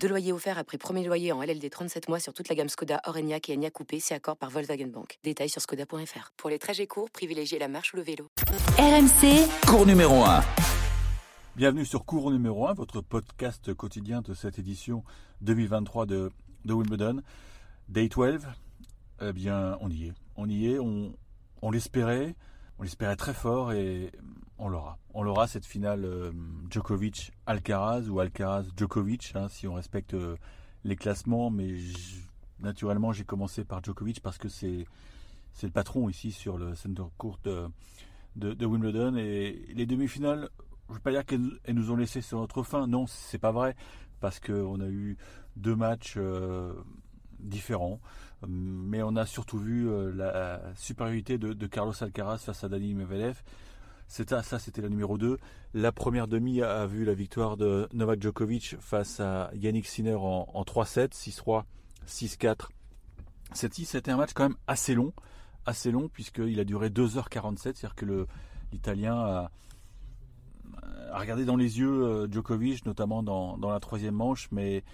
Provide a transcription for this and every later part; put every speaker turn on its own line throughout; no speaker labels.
Deux loyers offerts après premier loyer en LLD 37 mois sur toute la gamme Skoda, Orenia et Enya Coupé, c'est accord par Volkswagen Bank. Détails sur skoda.fr. Pour les trajets courts, privilégiez la marche ou le vélo.
RMC,
Cours numéro 1.
Bienvenue sur Cours numéro 1, votre podcast quotidien de cette édition 2023 de, de Wimbledon. Day 12, eh bien, on y est. On y est, on, on l'espérait, on l'espérait très fort et on l'aura. On l'aura cette finale euh, Djokovic-Alcaraz ou Alcaraz-Djokovic, hein, si on respecte euh, les classements. Mais naturellement, j'ai commencé par Djokovic parce que c'est le patron ici sur le center court de, Wimbledon. Et les demi-finales, je ne veux pas dire qu'elles nous- ont laissé sur notre faim. Non, c'est pas vrai parce qu'on a eu deux matchs euh, différents. Mais on a surtout vu la supériorité de, de Carlos Alcaraz face à Dani Medvedev. Ça, c'était la numéro 2. La première demi a, vu la victoire de Novak Djokovic face à Yannick Sinner en, en 3-7, 6-3, 6-4, 7-6. C'était un match quand même assez long, assez long puisqu'il a duré 2h47, c'est-à-dire que l'Italien a, a regardé dans les yeux euh, Djokovic, notamment dans, dans la troisième manche, mais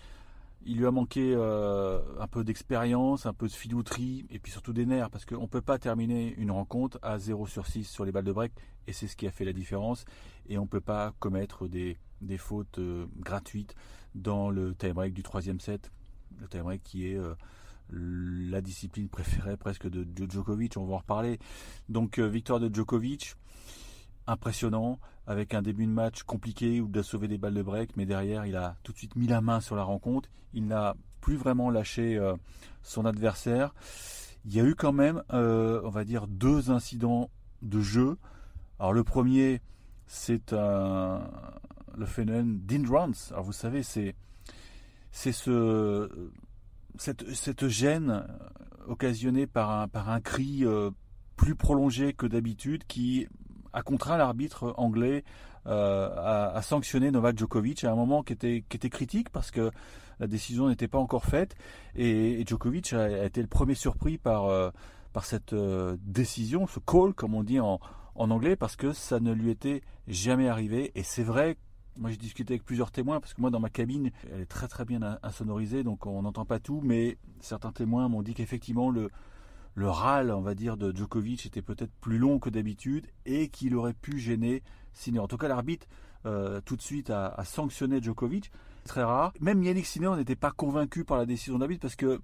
il lui a manqué euh, un peu d'expérience, un peu de filouterie et puis surtout des nerfs parce qu'on ne peut pas terminer une rencontre à 0 sur 6 sur les balles de break et c'est ce qui a fait la différence et on ne peut pas commettre des, fautes euh, gratuites dans le tie-break du troisième set, le tie-break qui est euh, la discipline préférée presque de, Djokovic, on va en reparler. Donc victoire de Djokovic, impressionnant, avec un début de match compliqué où il a sauvé des balles de break, mais derrière il a tout de suite mis la main sur la rencontre. Il n'a plus vraiment lâché euh, son adversaire. Il y a eu quand même, euh, on va dire, deux incidents de jeu. Alors le premier, c'est le phénomène d'Indrans. Alors vous savez, c'est ce cette, cette gêne occasionnée par un, par un cri euh, plus prolongé que d'habitude qui a contraint l'arbitre anglais euh, à, sanctionner Novak Djokovic à un moment qui était, critique parce que la décision n'était pas encore faite. Et, Djokovic a, a été le premier surpris par, euh, par cette euh, décision, ce call comme on dit en, en anglais parce que ça ne lui était jamais arrivé. Et c'est vrai moi j'ai discuté avec plusieurs témoins parce que moi dans ma cabine elle est très très bien insonorisée donc on n'entend pas tout mais certains témoins m'ont dit qu'effectivement le, le râle, on va dire, de Djokovic était peut-être plus long que d'habitude et qu'il aurait pu gêner Sinner. En tout cas, l'arbitre, euh, tout de suite, a, sanctionné Djokovic. Très rare. Même Yannick Sinner n'était pas convaincu par la décision de l'arbitre parce que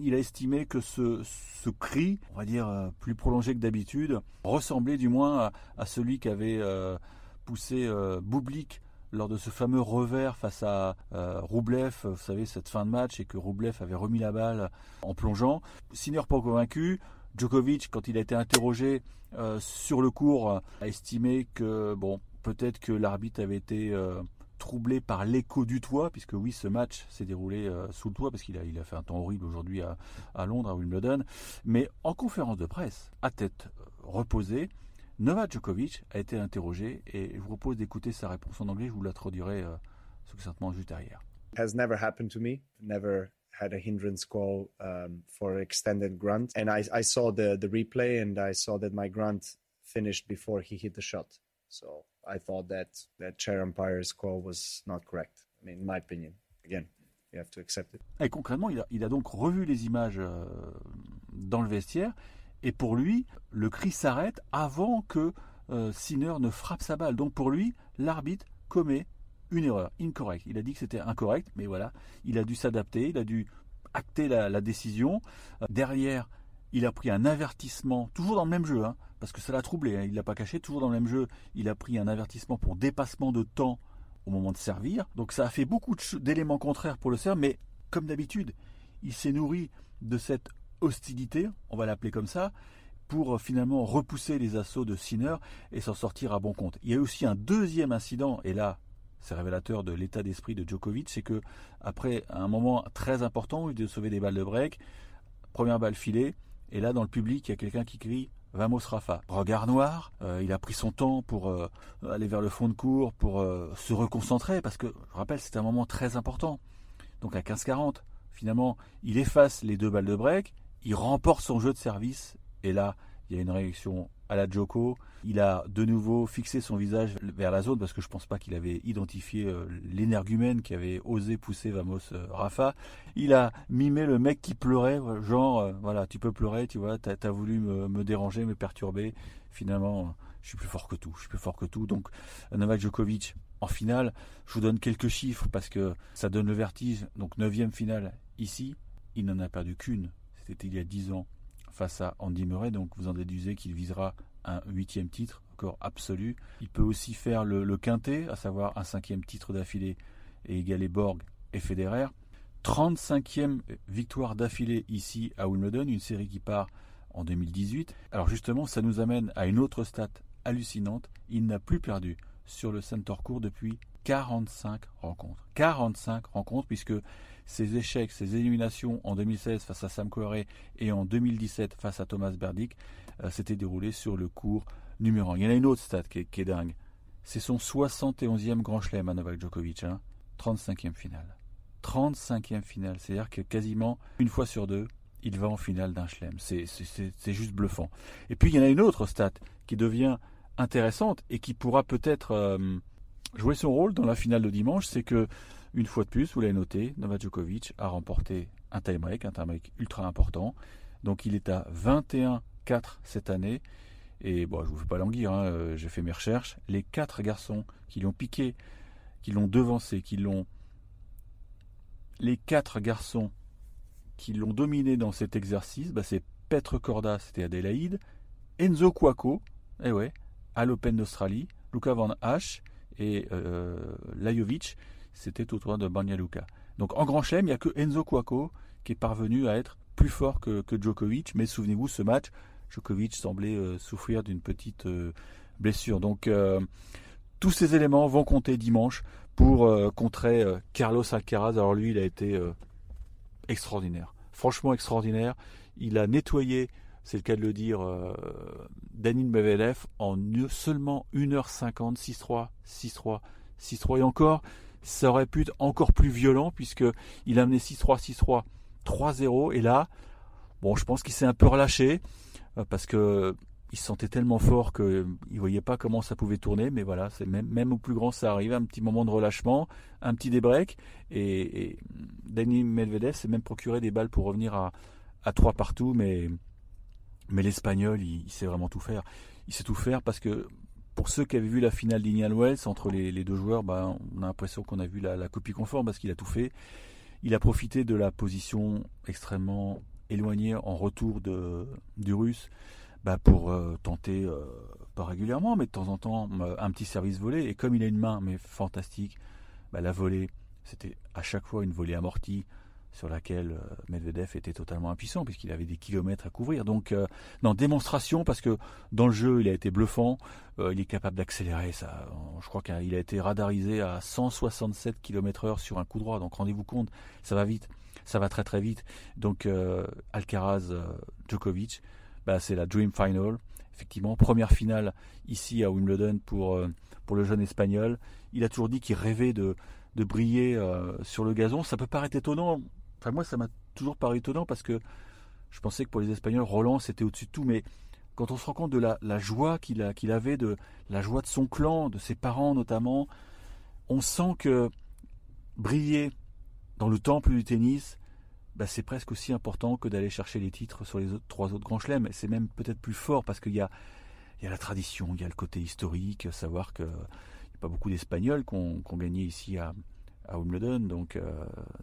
il a estimé que ce, ce cri, on va dire, euh, plus prolongé que d'habitude, ressemblait du moins à, celui qu'avait euh, poussé euh, lors de ce fameux revers face à euh, Roublev, vous savez, cette fin de match, et que Roublev avait remis la balle en plongeant. Sinner pas convaincu. Djokovic, quand il a été interrogé euh, sur le cours, a estimé que, bon, peut-être que l'arbitre avait été euh, troublé par l'écho du toit, puisque oui, ce match s'est déroulé euh, sous le toit, parce qu'il a, a fait un temps horrible aujourd'hui à, Londres, à Wimbledon. Mais en conférence de presse, à tête reposée, Novak Djokovic a été interrogé et je vous propose d'écouter sa réponse en anglais. Je vous la traduirai euh, succinctement juste derrière.
Has never happened to me. Never had a hindrance call um, for extended grunt. And I, I saw the, the replay and I saw that my grunt finished before he hit the shot. So I thought that that chair umpire's call was not correct. I mean, in my opinion. Again, you have to accept it.
Et concrètement, il a, il a donc revu les images euh, dans le vestiaire et pour lui, le cri s'arrête avant que euh, Sinner ne frappe sa balle. Donc pour lui, l'arbitre commet une erreur, incorrect. Il a dit que c'était incorrect, mais voilà, il a dû s'adapter, il a dû acter la, décision. Euh, derrière, il a pris un avertissement, toujours dans le même jeu, hein, parce que ça l'a troublé, hein, il ne l'a pas caché, toujours dans le même jeu, il a pris un avertissement pour dépassement de temps au moment de servir. Donc ça a fait beaucoup d'éléments contraires pour le servir, mais comme d'habitude, il s'est nourri de cette hostilité, on va l'appeler comme ça, pour finalement repousser les assauts de Sinner et s'en sortir à bon compte. Il y a aussi un deuxième incident, et là, c'est révélateur de l'état d'esprit de Djokovic, c'est que après un moment très important où il devait sauver des balles de break, première balle filée, et là dans le public, il y a quelqu'un qui crie Vamos Rafa. Regard noir, euh, il a pris son temps pour euh, aller vers le fond de cours, pour euh, se reconcentrer, parce que, je rappelle, c'est un moment très important. Donc à 15-40, finalement, il efface les deux balles de break, il remporte son jeu de service, et là, il y a une réaction à la Joko. Il a de nouveau fixé son visage vers la zone parce que je pense pas qu'il avait identifié euh, l'énergumène qui avait osé pousser Vamos euh, Rafa. Il a mimé le mec qui pleurait, genre euh, voilà, tu peux pleurer, tu vois, t'as as voulu me, déranger, me perturber. Finalement, je suis plus fort que tout, je suis plus fort que tout. Donc Novak Djokovic en finale, je vous donne quelques chiffres parce que ça donne le vertige. Donc neuvième finale ici, il n'en a perdu qu'une. C'était il y a 10 ans face à Andy Murray, donc vous en déduisez qu'il visera un huitième titre, encore absolu. Il peut aussi faire le, quintet, à savoir un cinquième titre d'affilée et égaler Borg et Federer. 35e victoire d'affilée ici à Wimbledon, une série qui part en 2018. Alors justement, ça nous amène à une autre stat hallucinante. Il n'a plus perdu sur le Center Court depuis 45 rencontres. 45 rencontres puisque ses échecs, ses éliminations en 2016 face à Sam Querrey et en 2017 face à Thomas Berdick euh, s'étaient déroulées sur le cours numéro 1. Il y en a une autre stat qui est, dingue. C'est son 71e Grand Chelem à Novak Djokovic, 35e hein. finale. 35e finale, c'est-à-dire que quasiment une fois sur deux, il va en finale d'un Chelem. C'est juste bluffant. Et puis il y en a une autre stat qui devient intéressante et qui pourra peut-être euh, jouer son rôle dans la finale de dimanche, c'est que une fois de plus, vous l'avez noté, Novak Djokovic a remporté un tie-break, un tie-break ultra important. Donc il est à 21-4 cette année. Et bon, je vous fais pas languir, hein, euh, j'ai fait mes recherches. Les quatre garçons qui l'ont piqué, qui l'ont devancé, qui l'ont. Les quatre garçons qui l'ont dominé dans cet exercice, bah, c'est Petre Corda, c'était Adélaïde, Enzo Cuoco, eh ouais, à l'Open d'Australie, Luca Van Hache et euh, Lajovic, c'était au tour de Luka. Donc en grand chelem, il n'y a que Enzo Cuoco qui est parvenu à être plus fort que, Djokovic. Mais souvenez-vous, ce match, Djokovic semblait euh, souffrir d'une petite euh, blessure. Donc tous ces éléments vont compter dimanche pour contrer Carlos Alcaraz. Alors lui, il a été extraordinaire. Franchement extraordinaire. Il a nettoyé, c'est le cas de le dire, Danil Medvedev en seulement 1h50, 6-3, 6-3, 6-3. Et encore, ça aurait pu être encore plus violent puisque il a mené 6-3, 6-3, 3-0 et là, bon, je pense qu'il s'est un peu relâché euh, parce que il se sentait tellement fort qu'il ne voyait pas comment ça pouvait tourner, mais voilà, même, au plus grand, ça arrive, un petit moment de relâchement, un petit débreak, et, et Dani Medvedev s'est même procuré des balles pour revenir à, à 3 partout, mais, mais l'Espagnol, il, sait vraiment tout faire. Il sait tout faire parce que pour ceux qui avaient vu la finale d'Inian Wells entre les, deux joueurs, bah, on a l'impression qu'on a vu la, copie conforme parce qu'il a tout fait. Il a profité de la position extrêmement éloignée en retour de, du russe bah, pour euh, tenter, euh, pas régulièrement, mais de temps en temps, un petit service volé. Et comme il a une main mais fantastique, bah, la volée, c'était à chaque fois une volée amortie sur laquelle euh, Medvedev était totalement impuissant puisqu'il avait des kilomètres à couvrir. Donc, euh, non, démonstration parce que dans le jeu, il a été bluffant. Euh, il est capable d'accélérer. Ça, je crois qu'il a été radarisé à 167 km/h sur un coup droit. Donc, rendez-vous compte, ça va vite, ça va très très vite. Donc, Alcaraz, Djokovic, bah, c'est la Dream Final. Effectivement, première finale ici à Wimbledon pour pour le jeune espagnol. Il a toujours dit qu'il rêvait de de briller sur le gazon. Ça peut paraître étonnant Enfin, moi, ça m'a toujours paru étonnant parce que je pensais que pour les Espagnols, Roland, c'était au-dessus de tout. Mais quand on se rend compte de la, joie qu'il avait, de la joie de son clan, de ses parents notamment, on sent que briller dans le temple du tennis, bah, c'est presque aussi important que d'aller chercher les titres sur les trois autres grands chelems. C'est même peut-être plus fort parce qu'il y a, la tradition, il y a le côté historique, savoir qu'il n'y a pas beaucoup d'Espagnols qui ont, gagné ici à, à Wimbledon. Donc euh,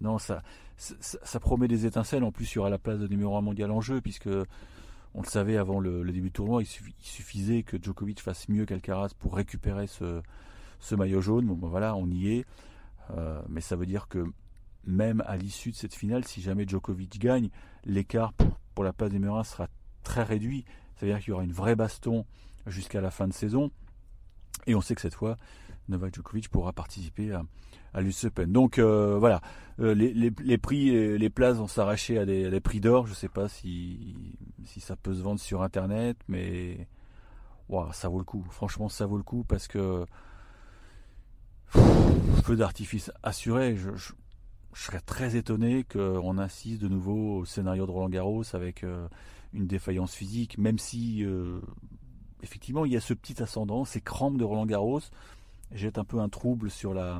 non, ça, ça, promet des étincelles. En plus, il y aura la place de numéro 1 mondial en jeu, puisque on le savait avant le, début du tournoi, il, suffisait que Djokovic fasse mieux qu'Alcaraz pour récupérer ce, ce, maillot jaune. Bon, ben voilà, on y est. Euh, mais ça veut dire que même à l'issue de cette finale, si jamais Djokovic gagne, l'écart pour, la place numéro 1 sera très réduit. Ça veut dire qu'il y aura une vraie baston jusqu'à la fin de saison. Et on sait que cette fois, Novak Djokovic pourra participer à, à l'US. Donc voilà, les, prix, les places vont s'arracher à des, prix d'or. Je ne sais pas si, si ça peut se vendre sur Internet, mais ça vaut le coup. Franchement, ça vaut le coup parce que feu d'artifice assuré. Je, serais très étonné qu'on assiste de nouveau au scénario de Roland Garros avec euh, une défaillance physique, même si euh, effectivement il y a ce petit ascendant, ces crampes de Roland Garros jettent un peu un trouble sur la,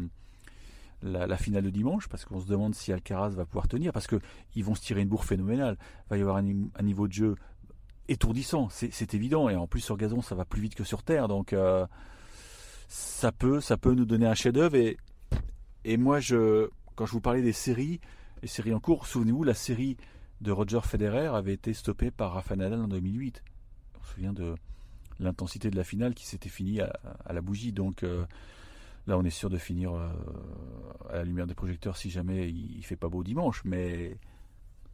finale de dimanche parce qu'on se demande si Alcaraz va pouvoir tenir parce qu'ils vont se tirer une bourre phénoménale. Il va y avoir un, niveau de jeu étourdissant, c'est évident. Et en plus sur gazon, ça va plus vite que sur terre, donc euh, ça peut, ça peut nous donner un chef-d'œuvre. Et, moi, quand je vous parlais des séries, les séries en cours, souvenez-vous, la série de Roger Federer avait été stoppée par Rafa Nadal en 2008. On se souvient de l'intensité de la finale qui s'était finie à, la bougie. Donc euh, là, on est sûr de finir euh, à la lumière des projecteurs si jamais il, ne fait pas beau dimanche. Mais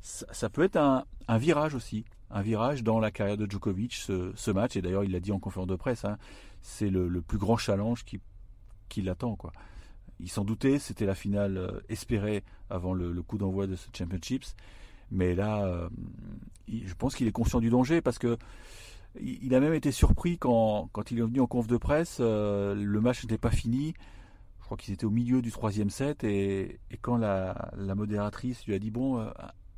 ça, peut être un, virage aussi, un virage dans la carrière de Djokovic, ce, match. Et d'ailleurs, il l'a dit en conférence de presse. Hein, c'est le, plus grand challenge qui, qui l'attend. Quoi. Il s'en doutait, c'était la finale euh, espérée avant le, coup d'envoi de ce Championships. Mais là, je pense qu'il est conscient du danger parce que il a même été surpris quand, quand il est venu en conf de presse. Euh, le match n'était pas fini. Je crois qu'ils étaient au milieu du troisième set et, quand la, modératrice lui a dit bon,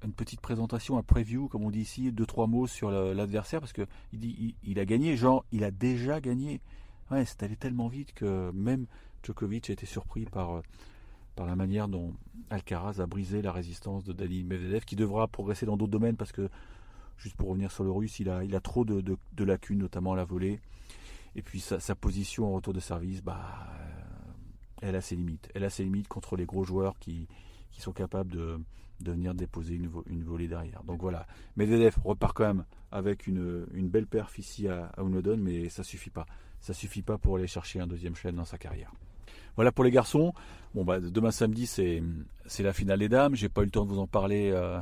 une petite présentation, un preview, comme on dit ici, deux trois mots sur l'adversaire parce que il il, a gagné, genre il a déjà gagné. Ouais, c'est allé tellement vite que même Djokovic a été surpris par, euh, par la manière dont Alcaraz a brisé la résistance de Dani Medvedev, qui devra progresser dans d'autres domaines parce que, juste pour revenir sur le russe, il a, trop de, lacunes, notamment à la volée. Et puis sa, position en retour de service, bah, euh, elle a ses limites. Elle a ses limites contre les gros joueurs qui, sont capables de, venir déposer une, volée derrière. Donc voilà, Medvedev repart quand même avec une, belle perf ici à, à mais ça suffit pas ça suffit pas pour aller chercher un deuxième chaîne dans sa carrière. Voilà pour les garçons. Bon bah demain samedi c'est c'est la finale des dames. J'ai pas eu le temps de vous en parler euh,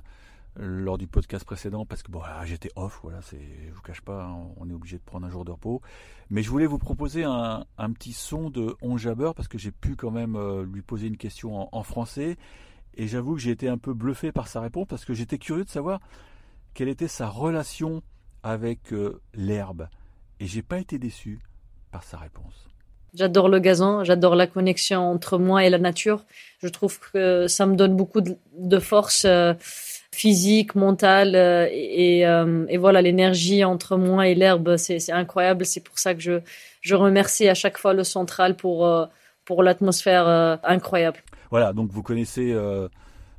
lors du podcast précédent parce que bon j'étais off. Voilà c'est je vous cache pas hein, on est obligé de prendre un jour de repos. Mais je voulais vous proposer un, petit son de On Jabber parce que j'ai pu quand même euh, lui poser une question en, français et j'avoue que j'ai été un peu bluffé par sa réponse parce que j'étais curieux de savoir quelle était sa relation avec euh, l'herbe et j'ai pas été déçu sa réponse.
J'adore le gazon, j'adore la connexion entre moi et la nature. Je trouve que ça me donne beaucoup de, force euh, physique, mentale euh, euh, et, voilà l'énergie entre moi et l'herbe, c'est incroyable. C'est pour ça que je, je remercie à chaque fois le central pour, pour l'atmosphère incroyable.
Voilà, donc vous connaissez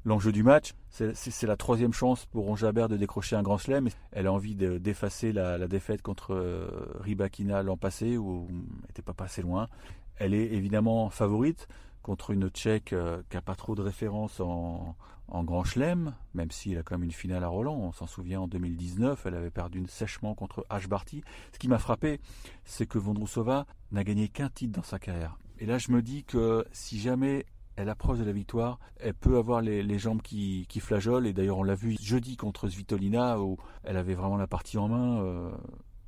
l'enjeu du match. C'est la troisième chance pour Ronjabert de décrocher un grand chelem. Elle a envie d'effacer la, défaite contre euh, Ribakina l'an passé, où elle n'était pas passé loin. Elle est évidemment favorite contre une Tchèque euh, qui n'a pas trop de référence en, grand chelem, même s'il a quand même une finale à Roland. On s'en souvient en 2019, elle avait perdu sèchement contre H. Barty. Ce qui m'a frappé, c'est que Vondrousova n'a gagné qu'un titre dans sa carrière. Et là, je me dis que si jamais elle approche de la victoire, elle peut avoir les, jambes qui, qui, flageolent. Et d'ailleurs, on l'a vu jeudi contre Svitolina, où elle avait vraiment la partie en main. Euh,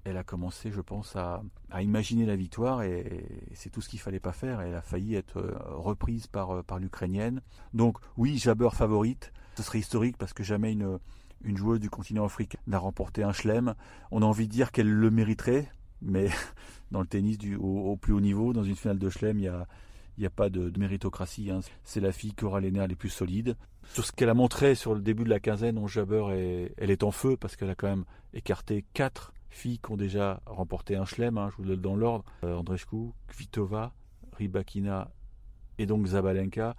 elle a commencé, je pense, à, imaginer la victoire et, c'est tout ce qu'il fallait pas faire. Elle a failli être euh, reprise par, euh, par l'Ukrainienne. Donc oui, Jabber favorite. Ce serait historique parce que jamais une, joueuse du continent africain n'a remporté un chelem. On a envie de dire qu'elle le mériterait, mais dans le tennis au, plus haut niveau, dans une finale de chelem, il y a n'y a pas de, méritocratie. Hein. C'est la fille qui aura les nerfs les plus solides. Sur ce qu'elle a montré sur le début de la quinzaine, on Jabber, elle est en feu parce qu'elle a quand même écarté quatre filles qui ont déjà remporté un chelem. Hein, je vous le donne dans l'ordre euh, Andreescu, Kvitova, Rybakina et donc Zabalenka.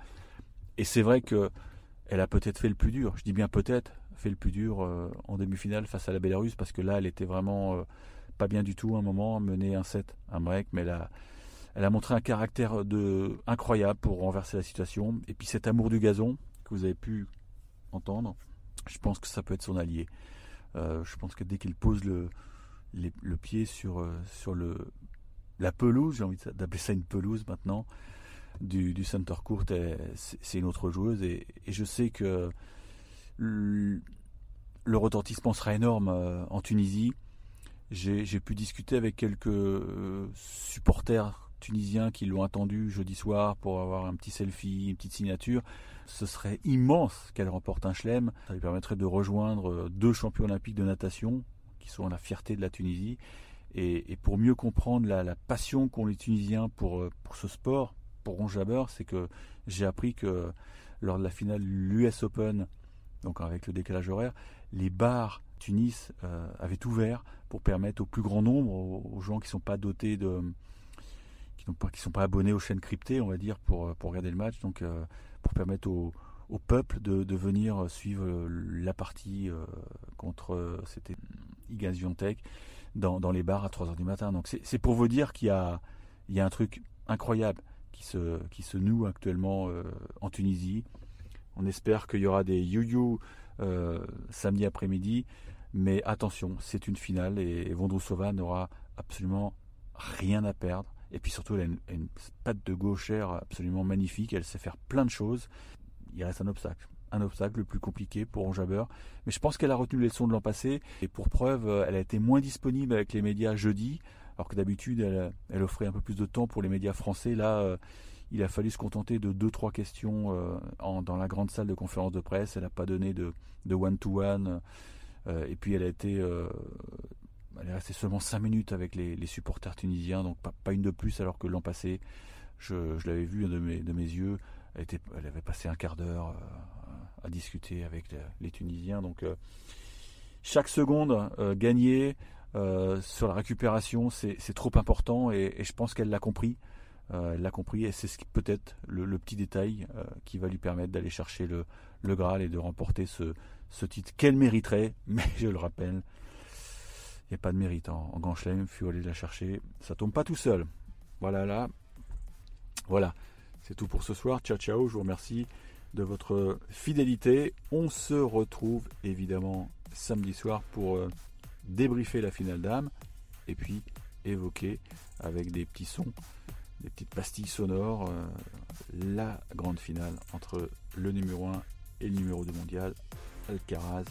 Et c'est vrai que elle a peut-être fait le plus dur. Je dis bien peut-être fait le plus dur euh, en demi-finale face à la Bélarus parce que là, elle était vraiment euh, pas bien du tout à un moment, menée un set, un break, mais là elle a montré un caractère incroyable pour renverser la situation. Et puis cet amour du gazon que vous avez pu entendre, je pense que ça peut être son allié. Euh, je pense que dès qu'il pose le, le pied sur, euh, sur le, la pelouse, j'ai envie d'appeler ça une pelouse maintenant, du, du center court, c'est une autre joueuse. Et, je sais que le, retentissement sera énorme euh, en Tunisie. J'ai pu discuter avec quelques supporters Tunisiens qui l'ont attendu jeudi soir pour avoir un petit selfie, une petite signature. Ce serait immense qu'elle remporte un chelem. Ça lui permettrait de rejoindre deux champions olympiques de natation sont la fierté de la Tunisie. Et, pour mieux comprendre la, passion qu'ont les Tunisiens pour, pour ce sport, pour Ron c'est que j'ai appris que lors de la finale l'US Open, donc avec le décalage horaire, les bars Tunis euh, avaient ouvert pour permettre au plus grand nombre, aux, gens qui ne sont pas dotés de, qui ne sont pas abonnés aux chaînes cryptées, on va dire, pour, pour regarder le match, donc euh, pour permettre au, peuple de, venir suivre la partie euh, contre, c'était Igaz dans, dans, les bars à 3h du matin. Donc c'est pour vous dire qu'il y a, un truc incroyable qui se, noue actuellement en Tunisie. On espère qu'il y aura des you euh, samedi après-midi. Mais attention, c'est une finale et, Vondrousova n'aura absolument rien à perdre. Et puis surtout, elle a une, patte de gauchère absolument magnifique. Elle sait faire plein de choses. Il reste un obstacle. Un obstacle le plus compliqué pour Onjabeur. Mais je pense qu'elle a retenu les leçons de l'an passé. Et pour preuve, elle a été moins disponible avec les médias jeudi. Alors que d'habitude, elle, offrait un peu plus de temps pour les médias français. Là, euh, il a fallu se contenter de deux trois questions euh, dans la grande salle de conférence de presse. Elle n'a pas donné de one to one. et puis elle a été, euh, elle est restée seulement cinq minutes avec les, supporters tunisiens, donc pas, une de plus. Alors que l'an passé, je, l'avais vu de mes, yeux. Elle, avait passé un quart d'heure euh, à discuter avec les, Tunisiens. Donc chaque seconde gagnée sur la récupération, c'est trop important et je pense qu'elle l'a compris. Euh, elle l'a compris et c'est ce peut-être le, petit détail euh, qui va lui permettre d'aller chercher le, Graal et de remporter ce, titre qu'elle mériterait, mais je le rappelle, il n'y a pas de mérite en, Chelem, il faut aller la chercher, ça tombe pas tout seul. Voilà là, voilà, c'est tout pour ce soir, ciao ciao, je vous remercie de votre fidélité, on se retrouve évidemment samedi soir pour euh, débriefer la finale d'âme et puis évoquer avec des petits sons des petites pastilles sonores, euh, la grande finale entre le numéro 1 et le numéro 2 mondial, Alcaraz,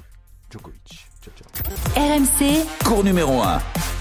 Djokovic. Ciao, ciao.
RMC, cours numéro 1.